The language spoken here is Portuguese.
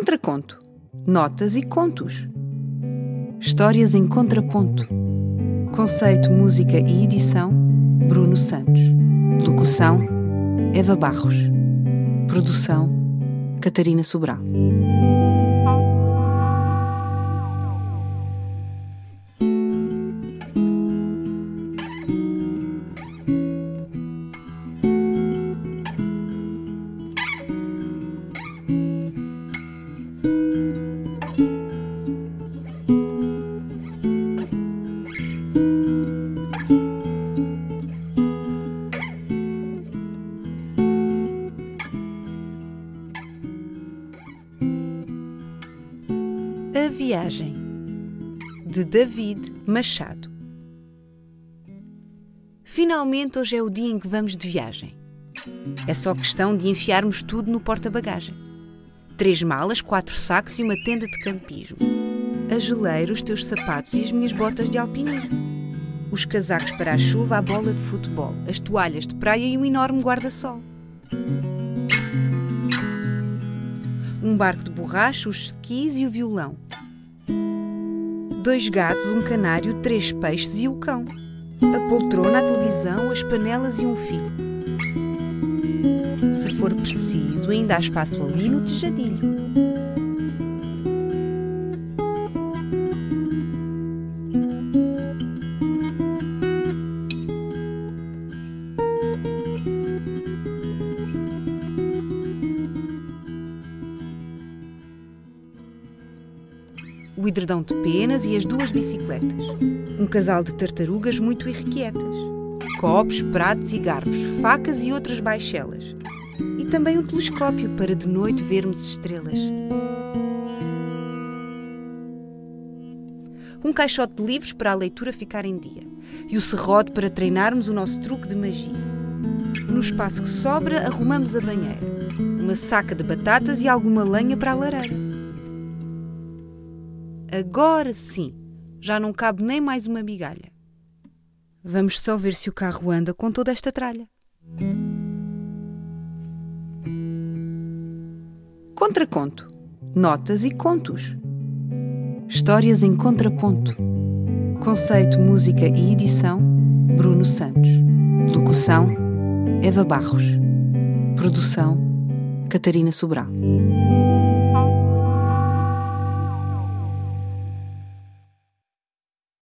Contraconto. Notas e contos. Histórias em contraponto. Conceito, música e edição: Bruno Santos. Locução: Eva Barros. Produção: Catarina Sobral. A Viagem de David Machado. Finalmente hoje é o dia em que vamos de viagem. É só questão de enfiarmos tudo no porta-bagagem. Três malas, quatro sacos e uma tenda de campismo. A geleira, os teus sapatos e as minhas botas de alpinismo. Os casacos para a chuva, a bola de futebol, as toalhas de praia e um enorme guarda-sol. um barco de borracha, os skis e o violão. Dois gatos, um canário, três peixes e o cão. A poltrona, a televisão, as panelas e um fio. Se for preciso, ainda há espaço ali no tejadilho. O hidredão de penas e as duas bicicletas. Um casal de tartarugas muito irrequietas. Copos, pratos e garfos, facas e outras baixelas. E também um telescópio para de noite vermos estrelas. Um caixote de livros para a leitura ficar em dia. E o serrote para treinarmos o nosso truque de magia. No espaço que sobra, arrumamos a banheira. Uma saca de batatas e alguma lenha para a lareira. Agora sim, já não cabe nem mais uma migalha. Vamos só ver se o carro anda com toda esta tralha. Contraconto. Notas e contos. Histórias em contraponto. Conceito, música e edição: Bruno Santos. Locução: Eva Barros. Produção: Catarina Sobral.